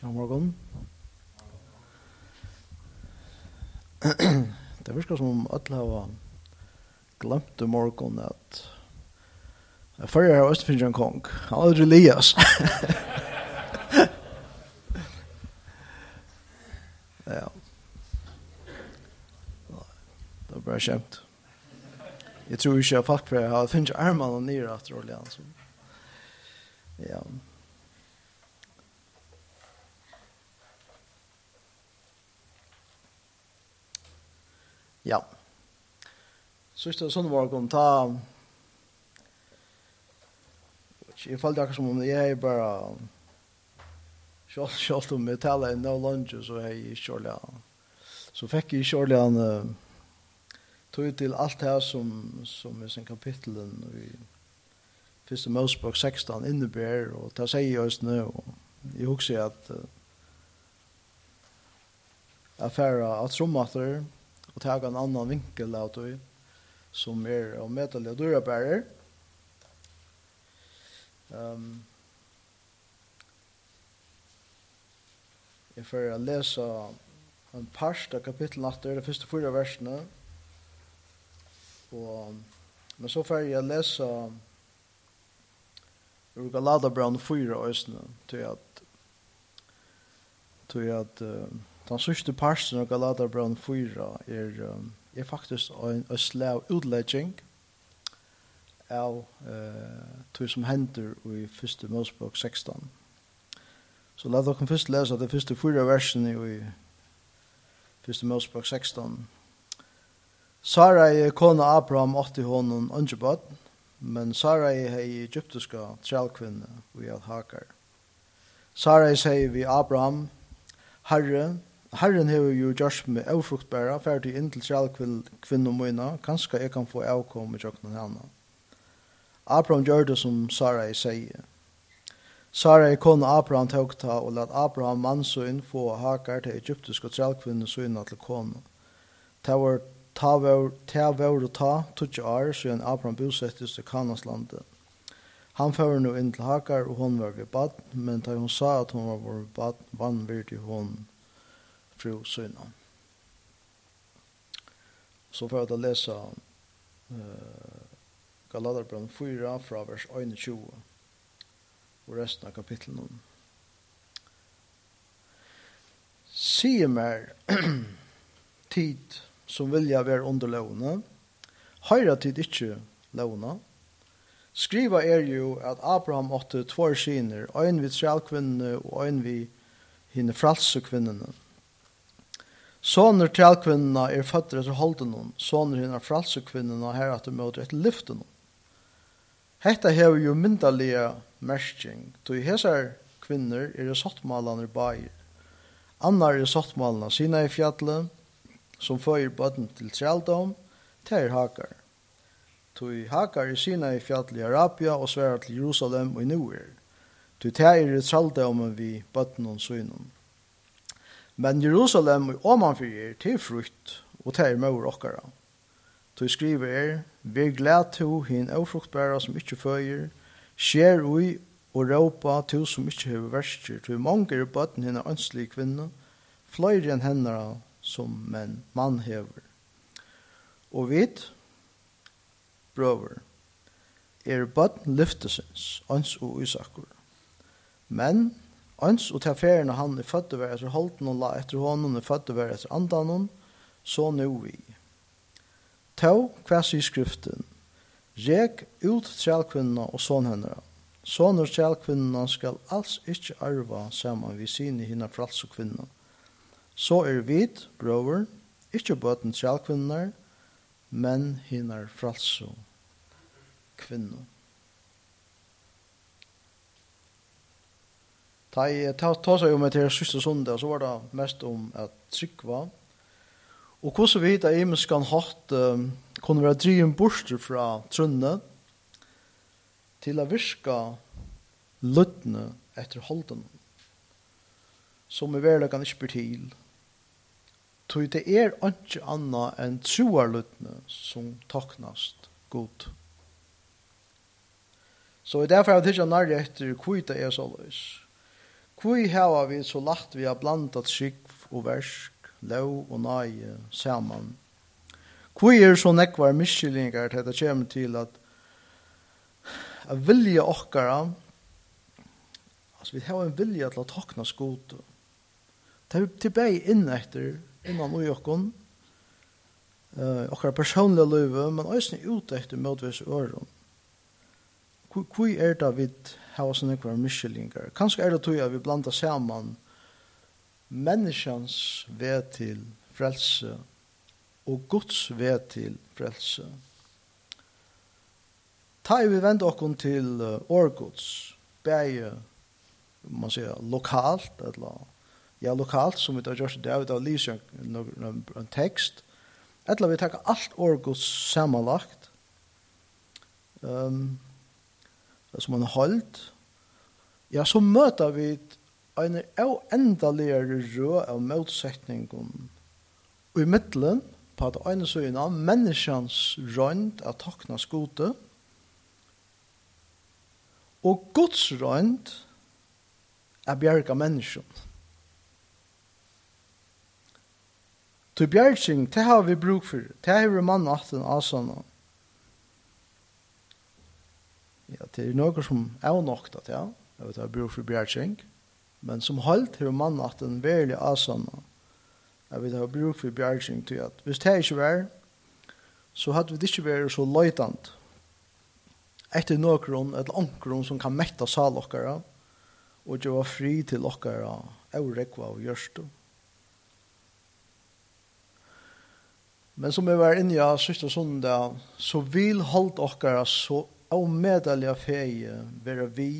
God morgon. det virkar som om alle har glemt i morgon at jeg fører av Østfinnsjøen kong. Han er Elias. ja. Det er bare kjent. Jeg tror ikke jeg fikk for jeg har finnet armene nere etter oljen. Ja. Ja. Ja. Sista sundvargon, ta... Jeg falt akkurat som om jeg er bare... Selv, selv om jeg taler i no lunge, så er jeg kjørlig. Så fikk jeg kjørlig an... Tog til alt det her som, som er sin kapitlen i Fyrste Mosebok 16 innebär og ta seg i oss nu. Og jeg husker at... Uh, affæra at trommater og ta en annan vinkel av det som er å møte litt dørabærer. Um, jeg får lese en parst av kapittel 8, det første fyra versene. Og, men så får jeg lese ur Galadabrand 4 øsene, til at, til at uh, Den sørste parsten av Galaterbraun 4 er, um, er faktisk en østleg utlegging av uh, tog som hender i første Mosebok 16. Så la dere først lese det første fyra versen i første Mosebok 16. Sarai kona Abraham åtti honom ønskjebad, men Sarai hei egyptiska trælkvinne vi Al-Hakar. Sarai sier vi Abraham, Herre, Herren hever jo gjørs med avfruktbæra, ferdig inn til sjæl kvinne og møyna, kanskje jeg kan få avkom med tjokkene henne. Abraham gjør det som Sarai sier. Sarai kone Abraham tåg ta og let Abraham mannsøyn få hakar til egyptiske sjælkvinne søyna til kone. Ta var ta var ta var ta tutsi år søyn Abraham bosettes til Kanaslandet. Han fører nu inn til hakar og hon var ved bad, men da hun sa at hon var ved bad, vann virdi hon fru Søyna. Så får jag lese eh, Galaterbrann 4 fra vers 21 og resten av kapitlen. Sige mer tid som vilja være under lovene, høyre tid ikke lovene, Skriva er jo at Abraham åtte två skiner, ein vid sjalkvinnene og ein vid hinne fralse. Såner trælkvinnerne er føtter etter holden hon, såner hinner fralsekvinnerne her at de møter etter lyften. Hetta hever jo myndalige mersking, tog hesar kvinner er sottmalene i. Annar er sottmalene sina i fjallet, som føyer bøtten til trældom, ter hakar. Tog hakar er sina i fjallet i Arabia og sværa til Jerusalem og i Nuer. Tog teir er i trældomen vi bøtten og synen. Men Jerusalem og omanfyrir til frukt og til mor okkara. Du skriver er, vi glad to hin ofruktbæra som ikkje føyer, skjer ui og råpa to som ikkje hever verster, to mange er bøtten henne ønslig kvinne, fløyre enn hennara som menn mann hever. Og vit, brøver, er bøtten lyftesins, øns og usakur. Men, Ans og til ferien han er født og etter holden og la etter hånden er født og etter andanen, så nu vi. Tau kvæs i skriften. Rek ut trælkvinna og sån henne. Sån og skal alls ikkje arva saman vi sine hina fralse kvinna. Så er vid, brøver, ikkje bøten trælkvinnar, men hina fralse kvinna. Da jeg ta seg om etter siste sundag, så var det mest om at trykva. Og hvordan vi hittar imenskan hatt um, kunne være driven borster fra trunne til å virke løttene etter holden som i verleggan ikke bli til. Tog det er ikke anna enn troarløttene som taknast godt. Så i derfor har jeg tidsa nærlig etter kvita er så løs. Kvui hava vi så lagt vi har blandat skikv og versk, lov og nage saman. Kvui er så nekvar miskyllingar til det kjem til at a vilja okkara, altså vi heva en vilja til å takna skotu. Ta vi tilbæg inn etter, innan ui okkon, uh, okkara personliga løyve, men eisne ut etter motvis øron. Hvor er det vi har sånne kvar miskjellinger? Kanskje er det tog at vi blanda saman menneskjans ved til frelse og Guds ved til frelse. Ta i vi vende okken til årgods, bæge, man sier, lokalt, eller, ja, lokalt, som vi tar gjørst i dag, vi tar lyser en tekst, eller vi tar alt årgods samanlagt, um, som han har holdt, ja, så møter vi en av endeligere rød av motsetningen i midtelen på at ene søgene av menneskens rønt av takna skote, og Guds rønt av bjerg av mennesken. Til bjergsing, det har vi bruk for, det har vi mann atten av sånne. det er noe som er nok til ja. jeg vet, jeg bor for bjergjeng, men som holdt her mannen at den verlig avsannet, jeg vet, jeg bor for bjergjeng til at hvis det ikke var, så hadde vi ikke vært så løytant etter noen eller ankeren som kan mette sal okkara, og gjøre fri til okkara, og rekva og gjørstå. Men som vi var inne i siste sondag, så vil holdt okkara så av medelig feie være vi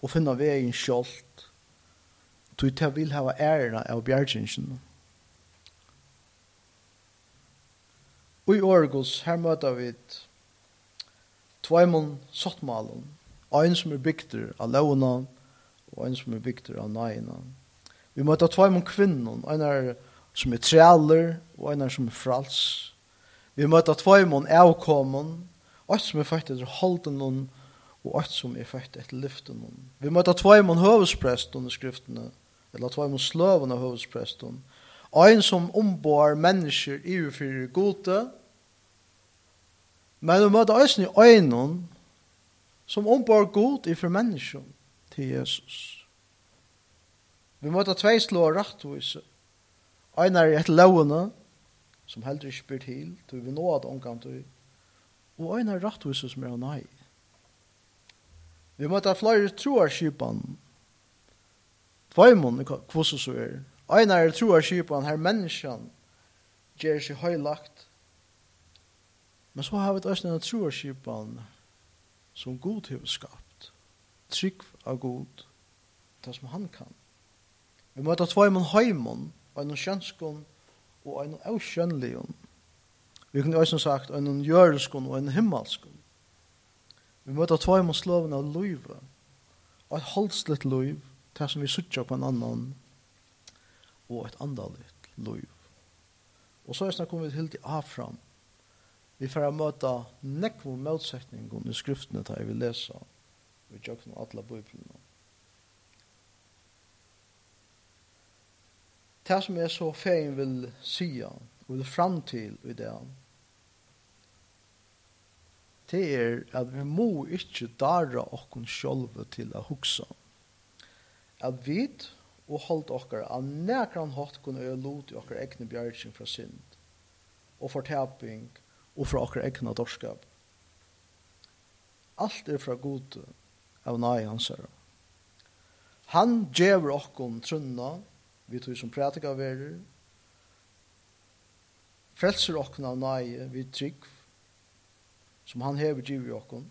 og finne veien skjolt Du til vil ha æra av bjergjengen og i Orgos her møter vi tveimon sottmalen ein som er bygter av launa og ein som er bygter av naina vi møter tveimon kvinnen ein er som er trealer og ein er som er frals. Vi møter tveimon avkommen Alt som er født etter holden noen, og alt som er født etter lyften noen. Vi møter tvei man høvesprest under skriftene, eller tvei man sløven av høvesprest Ein som ombår mennesker i og for gode, men vi møter eisen i øynene som ombår god i for mennesker til Jesus. Vi møter tvei slå rettvise. Ein er i et lovene, som heldur ikke blir til, til vi nå at omkant til og en av rettviser som er av nei. Vi måtte ha flere troarskipan. Tveimon, kvosso så er. En av troarskipan, her menneskjan, gjer seg høylagt. Men så har vi også en troarskipan som god har skapt. Trygg av god, det som han kan. Vi møter tveimon heimon, en av kjønskon og en av kjønlion. Vi kunne også sagt en jøreskon og en himmelskon. Vi møter tvøym og slåven av løyve, og et holdslitt løyv, det som vi suttjer på en annan, og et andalitt løyv. Og så er snakk om vi helt i afram. Vi får møte nekvo motsetningen i skriftene der vi leser, og vi jøkken og alle bøyblene. Det som jeg så fein vil sya, og vil fram til i det, det er at vi må ikke dara okkon sjolve til å hugsa. At vi og holdt okkar av nekran hatt kunne øye lot i okkar egne bjergjeng fra synd og fortaping og fra okkar egne dorskap. Alt er fra god av nai hans herre. Han djever okkon trunna, vi tog som av verer, frelser okkon av nai, vi trygg, som han hever giv i okken.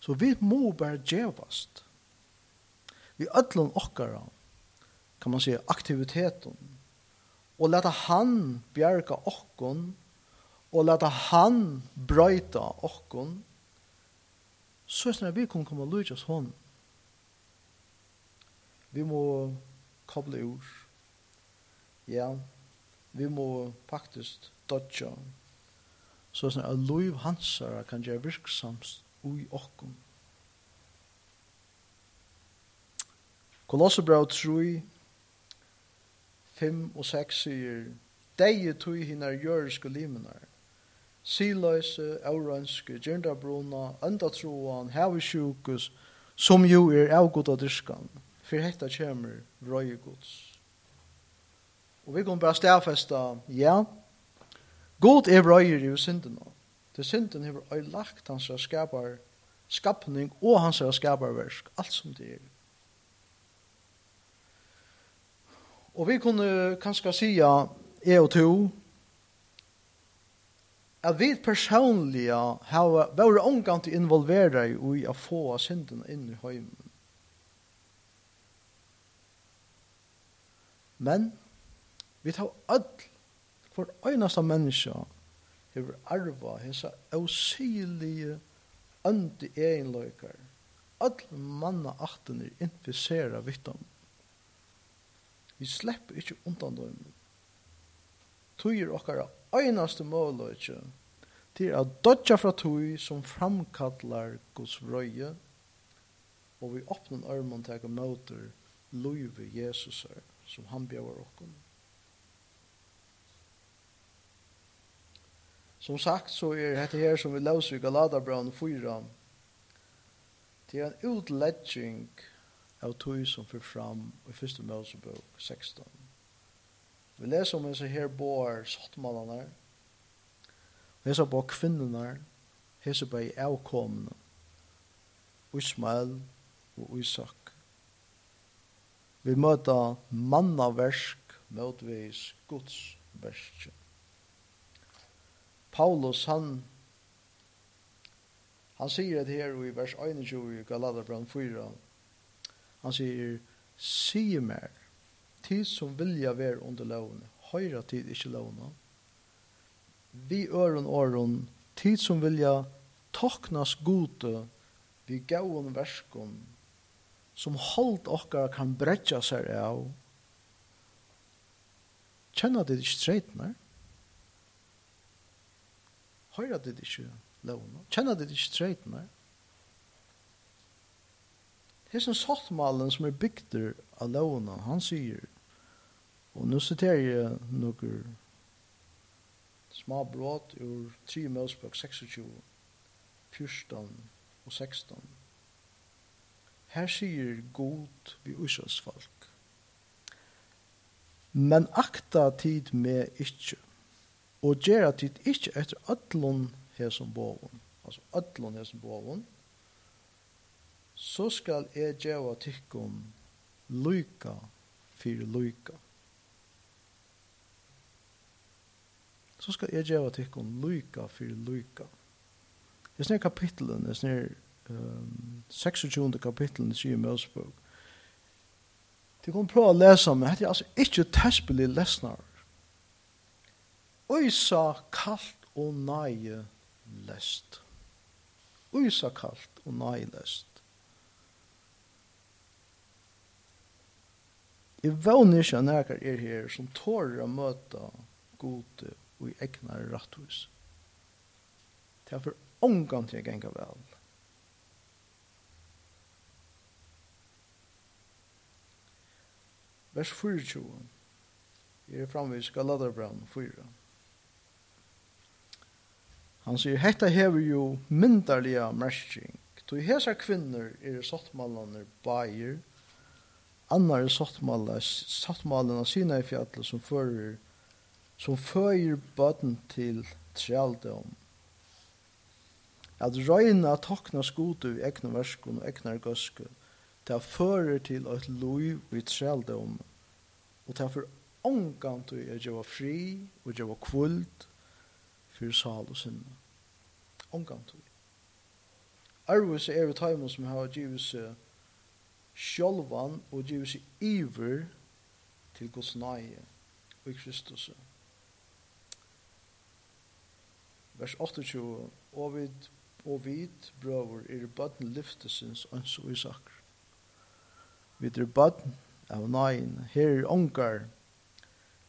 Så vi må bare djevast. Vi ødlån okkara, kan man säga, aktiviteten. Og leta han bjerga okken, og leta han brøyta okken, så er vi kan komme og oss hånd. Vi må koble ur. Ja, vi må faktisk dodge så sånn at Louis hansara kan gjøre virksamst ui okkom. Kolossebrau 3, 5 og 6 sier, Deie tui hinar jøreske limenar, siløse, aurønske, gjendabrona, øndatroan, Havisjukus, som jo er avgod av dyrskan, for hetta kjemur røye gods. Og vi kommer bare stafesta, ja, yeah, God er røyer i synden nå. Til synden er lagt hans skapar skapning og hans skapar versk, alt som det er. Og vi kunne kanskje sija, jeg og to, at vi personlige har vært omgang til involvera i å få synden inn i høymen. Men vi tar ødel Hvor øyneste menneske hever arva hesa ausilige øndi egenløykar. All manna achten er infisera vittum. Vi slepp ikkje undan dem. Tøyer okkara øynaste måløyke til at dodja fra tøy som framkallar Guds vrøye og vi åpner armen til å møter Jesus Jesus som han bjør okkara. Som sagt så er dette her som vi løser i Galaterbraun 4. Det er en utledging av tog som fyr fram i første Mosebok 16. Vi leser om disse her bor sottmallene, disse bor kvinnerne, Hese bor i avkomne. Ismael og Isak. Vi møter mannaversk motvis Guds versk. Paulus, han, han sier det her i vers 21 i Galaterbrand 4. Han sier, sier mer, tid som vilja være under lovene, høyre tid ikke lovene. Vi øren åren, tid som vilja toknas gode, vi gauen verskon som holdt okkar kan bretja seg av, kjenner det ikke streit mer? høyra det ikke lovene, kjenner det ikke dit Det er Hesen sattmalen som er bygder av lovene, han sier, og nå siterer jeg noen små bråd ur 3 Mosbøk 26, 14 og 16. Her sier god vi Israels folk. Men akta tid med ikkje og gjør at det ikke etter ødlån her som boven, altså ødlån her som boven, så skal jeg gjøre tikkum lyka for lyka. Så skal jeg gjøre tikkum lyka for lyka. Jeg snir kapitlen, er snir um, 26. kapitlen i 7. Melsbøk. Du kan prøve å lese om det. Det er altså ikke tespelig lesnar. Øysa kalt og nøye lest. Øysa kalt og nøye lest. Jeg vågner ikke at jeg er her som tårer å møte gode og egnar ratthus. Det er for ångan til jeg ganger vel. Vers 24. Jeg er framvis Galaterbrann 4. Han sier, hetta hever jo myndarliga mersking. Tog hesa kvinner er sottmalaner bayer, annar er sottmalene sina i fjallet som fører, som fører bøten til trjaldom. At røyna tokna skotu i egna verskun og egna gøsku, det fører til at loiv i trjaldom, og det er for ångan til å gjøre fri og gjøre kvult for sal og sinne. Omgantog. Arvis er vi taimun som har givet seg sjolvan og givet seg iver til Guds nage og i Kristus. Vers 28 Og vid, og vid brøver er bøtten lyftesins ans og isakr. Vid er bøtten av nagen, her er ongar.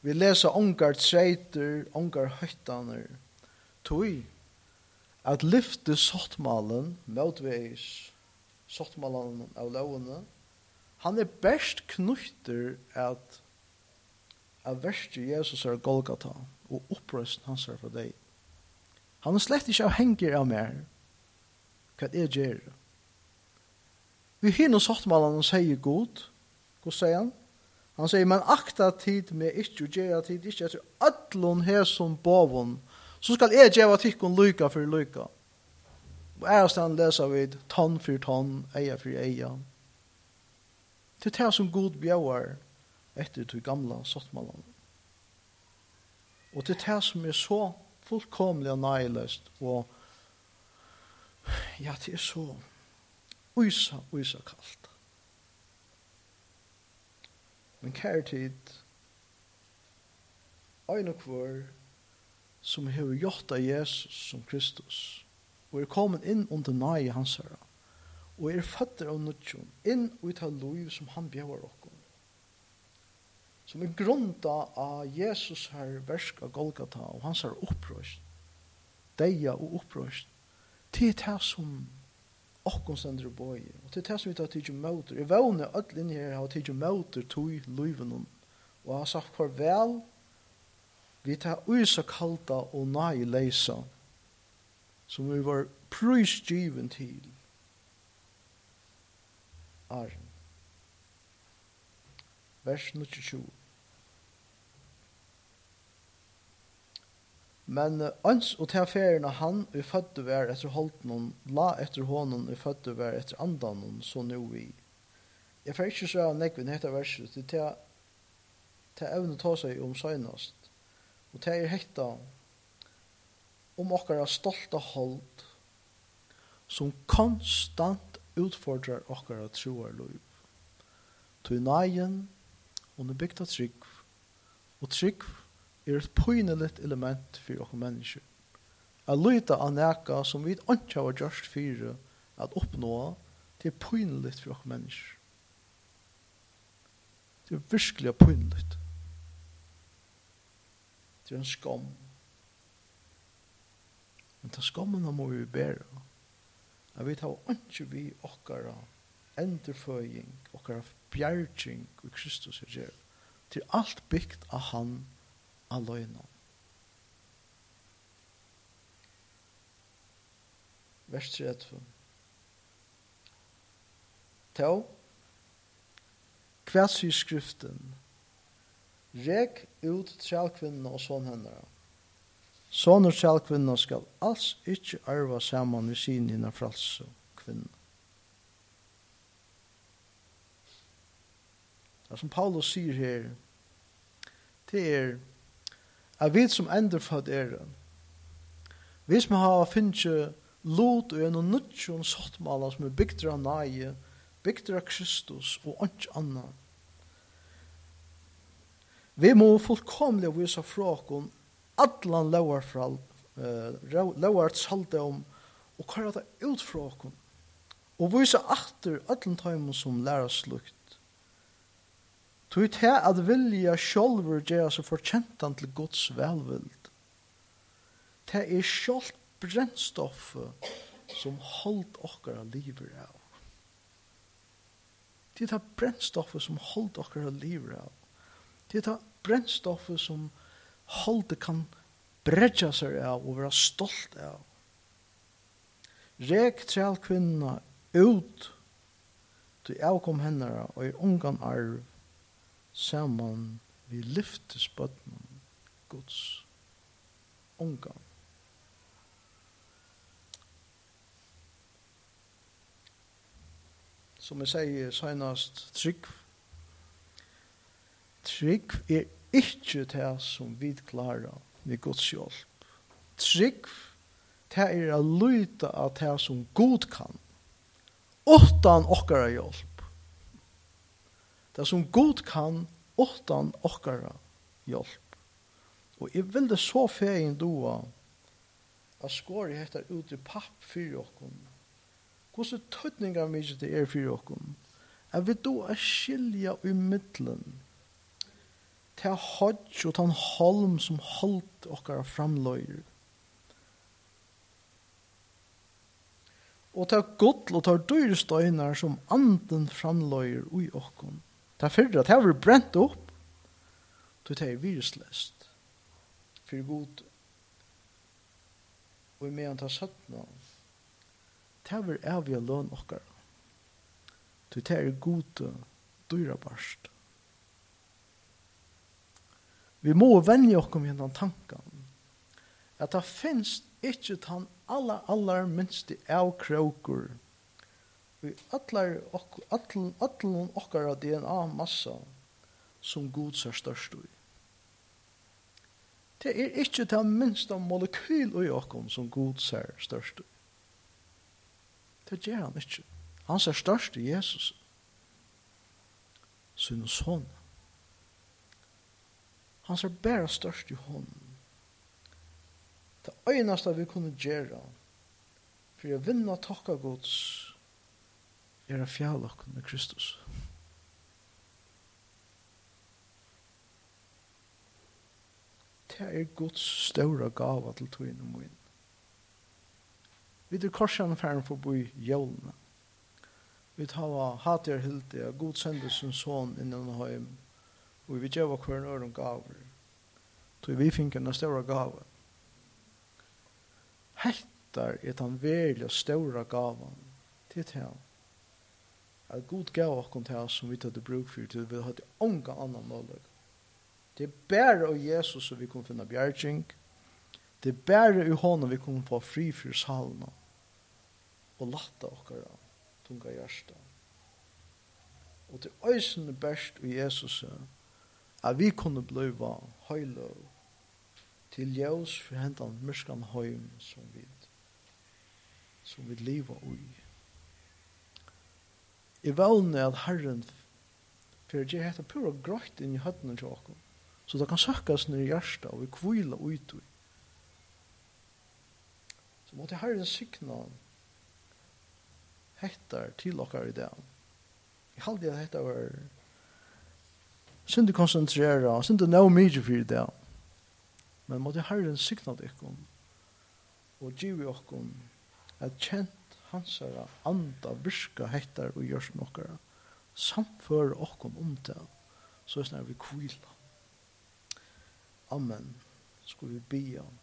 Vi leser ongar treiter, ongar høytaner, tui at lyfte sottmalen motveis sottmalen av lovene han er best knutter at av verste Jesus er Golgata og opprøsten hans er for deg han er slett ikke avhengig av mer hva er gjer vi hinner sottmalen og sier god hva sier han Han sier, men akta tid med ikke og gjerra tid ikke etter ötlun her som bovun så skal jeg gjøre tikkun lyka for lyka. Og er har stand lesa vid tonn for tonn, eia for eia. Til det som god bjauar etter til gamla sottmallan. Og til det som er så fullkomlig og nøyløst, og ja, det er så uysa, uysa kalt. Men kærtid, øyne kvar, som har gjort av Jesus som Kristus, og er kommet inn under nai hans herre, og er fatter av nødtjon, inn og ut av lov som han bjør okkur. Som er grunda av Jesus her versk av Golgata og hans her opprøst, deia og opprøst, til det som okkom sender i bøye, og til det som vi tar tidsi møter. Jeg vågne öll inni her har tidsi møter tog løyvenom, og har sagt hver vel, Vi tar uisa kalta og nai leisa som vi var prysgiven til Arn. Vers 22. Men ans og til ferien av han vi fødde vær etter holden la etter hånden vi fødde vær etter andan så nå vi. Jeg får ikke så nekvinn etter verset til til evne ta seg om søgnast Og det er hekta om okkara stolta hold som konstant utfordrar okkara troar liv. Tui nægen nu bygta trygg og trygg er et pyneligt element for okkara mennesker. A lyta av neka som vi ikke har gjort for at oppnå det er pyneligt for okkara mennesker. Det er virkelig pyneligt. Det er en skam. Men ta skammen må vi bære. Jeg vet hva ikke vi okkara endurføying, okkara bjergjeng i Kristus er gjør. Til alt bygd av han aløyna. Vers 32. Tau, hva sier skriften? Rek ut trælkvinna og sånn hennere. Sånne trælkvinna skal alls ikkje arva saman vi sin innan fralse kvinna. Det som Paulus sier her, det er at vi som ender for det er, vi som har finnet lot og en og nødtjons sottmaler som er bygd av nøye, bygd av Kristus og ikke annet, Vi må fullkomlig vise fra oss atlan lovar fra uh, lovar salte om og kvar det ut fra oss og vise atter allan tøymen som lærer slukt Tui te at vilja sjolver gjerra seg fortjentan til Guds velvild. Te er sjolt brennstoffet som holdt okkara livet av. Det er brennstoffet som holdt okkara livet av. Det er brennstoffet som holdt kan bredja seg av og være stolt av. Rek trell kvinna ut til jeg kom henne og er ungan arv saman vi lyftes bøtnen Guds ungan. Som jeg sier senast trygg Trygg er ikke det som vi klarer med Guds hjelp. Trygg, det er å lyte av det som god kan. Åttan okkara hjelp. Det som god kan, åttan okkara hjelp. Og jeg vil det så feien doa at skåret heter ut i papp fyrir okkom. Hvordan tøtningar mykje det er fyrir okkom. Jeg vil doa skilja i middelen til hodj og til holm som holdt okkara framløyr. Og ta gott og ta dyr støynar som anden framløyre ui okkon. Ta fyrra, ta vi brent opp, til ta er viruslest. Fyrir god, og i medan ta søttna, ta vi er løn okkara. Til ta er god dyrabarst. Til Vi må vennja okkom i den tankan at det finnes ikkje tan alla, allar minste avkrokur Vi atlar ok, allar, okkar av DNA-massa som god ser størst ui. Det er ikkje den minste molekyl ui okkom som god ser størst ui. Det gjør han ikkje. Han ser størst i Jesus. Sin son. Han ser bare størst i hånden. Det øyneste vi kunne gjøre for å vinne takka gods er å fjale oss med Kristus. Det er Guds større gava til togene min. Vi er korsene bo i jævlene. Vi tar hatt jeg hilt det. God sender sin sånn innan høyme og vi gjør hver en øren gaver. Så vi finner en større gave. Hettar er den veldig større gaven til til. At god gav okkom til oss som vi tar til bruk for, til vi har til ånga annan måløk. Det er bare av Jesus som vi kan finne bjergjeng. Det er bare i hånden vi kan få fri for salene. Og latta okkara, tunga hjärsta. Og til øysene best i Jesus' at vi kunne bliva høyla til jævs for hentan myrskan høym som vi som vi liva ui. I vevne at Herren for jeg heter pura grøyt inn i høttene til okkur, så det kan søkkes ned i og vi kvila ut ui. Så måtte Herren sykna hettar til okkar i dag. Jeg halde at hetta var Sindu konsentrera, sindu nå mykje fyrir det. Men måtte Herren signa dykkom og givi okkom at kjent hansara anda virka hettar og gjørs nokkara samføre okkom om det så er vi kvila. Amen. skulle vi bia om